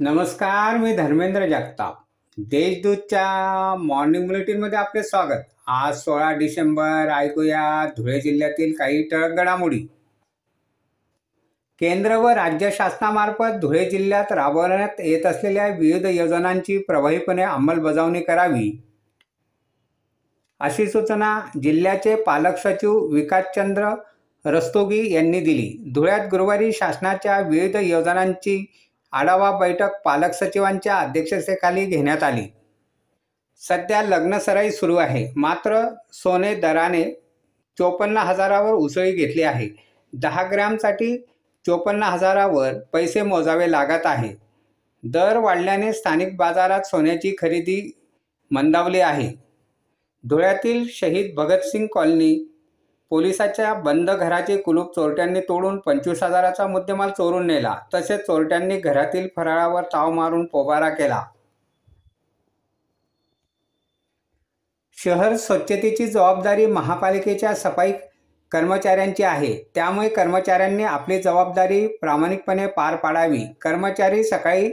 नमस्कार मी धर्मेंद्र जगताप. देशदूतच्या मॉर्निंग बुलेटिनमध्ये आपले स्वागत. आज सोळा डिसेंबर ऐकूया धुळे जिल्ह्यातील काही ठळक घडामोडी. केंद्र व राज्य शासनामार्फत धुळे जिल्ह्यात राबवण्यात येत असलेल्या विविध योजनांची प्रभावीपणे अंमलबजावणी करावी. अशी सूचना जिल्ह्याचे पालक सचिव विकासचंद्र रस्तोगी यांनी दिली. धुळ्यात गुरुवारी शासनाच्या विविध योजनांची आढावा बैठक पालक सचिवांच्या अध्यक्षतेखाली घेण्यात आली. सध्या लग्नसराई सुरू आहे. मात्र सोने दराने चोपन्न हजारावर उसळी घेतली आहे. दहा ग्रॅमसाठी चोपन्न हजारावर पैसे मोजावे लागत आहे. दर वाढल्याने स्थानिक बाजारात सोन्याची खरेदी मंदावली आहे. धुळ्यातील शहीद भगतसिंग कॉलनी पोलिसाच्या बंद घराचे कुलूप चोरट्यांनी तोडून पंचवीस हजाराचा मुद्देमाल चोरून नेला. तसेच चोरट्यांनी घरातील फराळावर ताव मारून पोबारा केला. शहर स्वच्छतेची जबाबदारी महापालिकेच्या सफाई कर्मचाऱ्यांची आहे. त्यामुळे कर्मचाऱ्यांनी आपली जबाबदारी प्रामाणिकपणे पार पाडावी. कर्मचारी सकाळी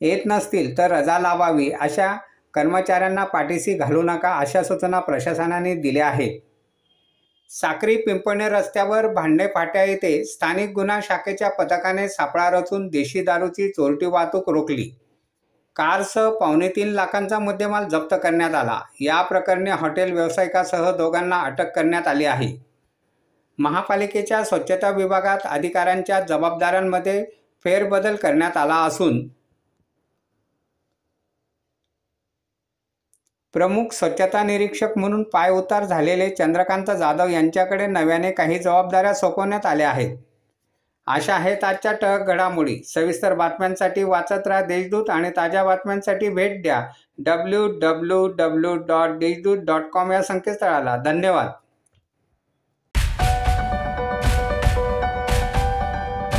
येत नसतील तर रजा लावावी अशा कर्मचाऱ्यांना पाठीशी घालू नका अशा सूचना प्रशासनाने दिल्या आहेत. साक्री पिंपणे रस्त्यावर भांडे फाट्या येथे स्थानिक गुन्हा शाखेच्या पथकाने सापळा रचून देशी दारूची चोरटी वाहतूक रोखली. कारसह पावणे तीन लाखांचा मुद्देमाल जप्त करण्यात आला. या प्रकरणी हॉटेल व्यावसायिकासह दोघांना अटक करण्यात आली आहे. महापालिकेच्या स्वच्छता विभागात अधिकाऱ्यांच्या जबाबदाऱ्यांमध्ये फेरबदल करण्यात आला असून प्रमुख स्वच्छता निरीक्षक म्हणून पायउतार झालेले चंद्रकांत जाधव यांच्याकडे नव्याने काही जबाबदाऱ्या सोपवण्यात आल्या आहेत. अशा आहेत आजच्या टक घडामोडी. सविस्तर बातम्यांसाठी वाचत राहा देशदूत आणि ताज्या बातम्यांसाठी भेट द्या. W W W dot Deshdoot dot com या संकेतस्थळाला. धन्यवाद.